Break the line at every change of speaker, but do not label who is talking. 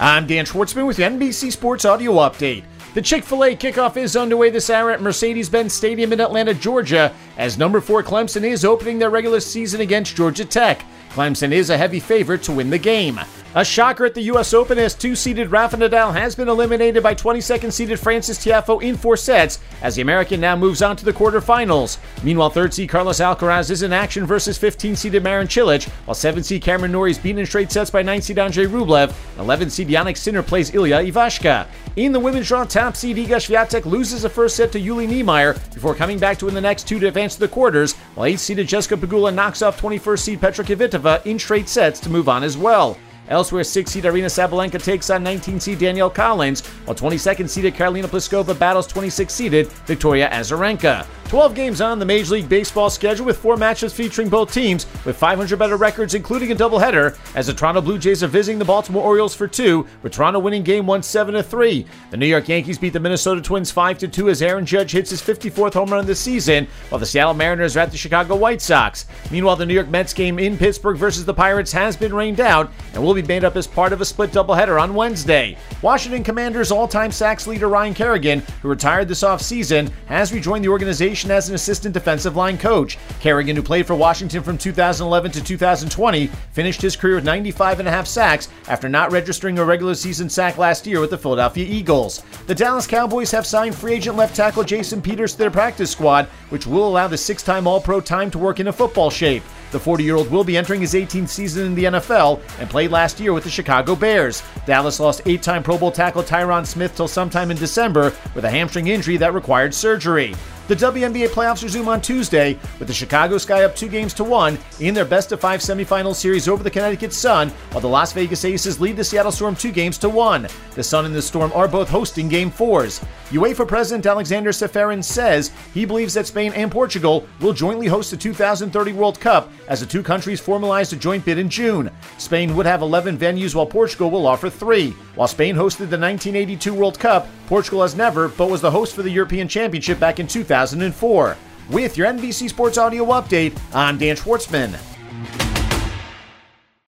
I'm Dan Schwartzman with NBC Sports Audio Update. The Chick fil A kickoff is underway this hour at Mercedes Benz Stadium in Atlanta, Georgia, as number four Clemson is opening their regular season against Georgia Tech. Clemson is a heavy favorite to win the game. A shocker at the U.S. Open as two seeded Rafa Nadal has been eliminated by 22nd seeded Frances Tiafoe in four sets as the American now moves on to the quarterfinals. Meanwhile, third seed Carlos Alcaraz is in action versus 15 seeded Marin Cilic, while 7 seed Cameron Norrie is beaten in straight sets by 9 seed Andrei Rublev, and 11 seed Jannik Sinner plays Ilya Ivashka. In the women's draw, top seed Iga Swiatek loses the first set to Jule Niemeier before coming back to win the next two to advance to the quarters, while 8 seeded Jessica Pegula knocks off 21st seed Petra Kvitova in straight sets to move on as well. Elsewhere, 6 seed Aryna Sabalenka takes on 19 seed Danielle Collins, while 22nd seeded Karolina Pliskova battles 26 seeded Victoria Azarenka. 12 games on the Major League Baseball schedule with four matches featuring both teams with 500 better records, including a doubleheader, as the Toronto Blue Jays are visiting the Baltimore Orioles for two, with Toronto winning game one 7 3. The New York Yankees beat the Minnesota Twins 5 2 as Aaron Judge hits his 54th home run of the season, while the Seattle Mariners are at the Chicago White Sox. Meanwhile, the New York Mets game in Pittsburgh versus the Pirates has been rained out and will be made up as part of a split doubleheader on Wednesday. Washington Commanders all time sacks leader Ryan Kerrigan, who retired this offseason, has rejoined the organization as an assistant defensive line coach. Kerrigan, who played for Washington from 2011 to 2020, finished his career with 95 and a half sacks after not registering a regular season sack last year with the Philadelphia Eagles. The Dallas Cowboys have signed free agent left tackle Jason Peters to their practice squad, which will allow the six time All Pro time to work in a football shape. The 40 year old will be entering his 18th season in the NFL and played last year with the Chicago Bears. Dallas lost eight time Pro Bowl tackle Tyron Smith till sometime in December with a hamstring injury that required surgery. The WNBA playoffs resume on Tuesday with the Chicago Sky up two games to one in their best of five semifinal series over the Connecticut Sun, while the Las Vegas Aces lead the Seattle Storm two games to one. The Sun and the Storm are both hosting game fours. UEFA President Alexander Ceferin says he believes that Spain and Portugal will jointly host the 2030 World Cup as the two countries formalized a joint bid in June. Spain would have 11 venues while Portugal will offer three. While Spain hosted the 1982 World Cup, Portugal has never, but was the host for the European Championship back in 2004. With your NBC Sports Audio update, I'm Dan Schwartzman.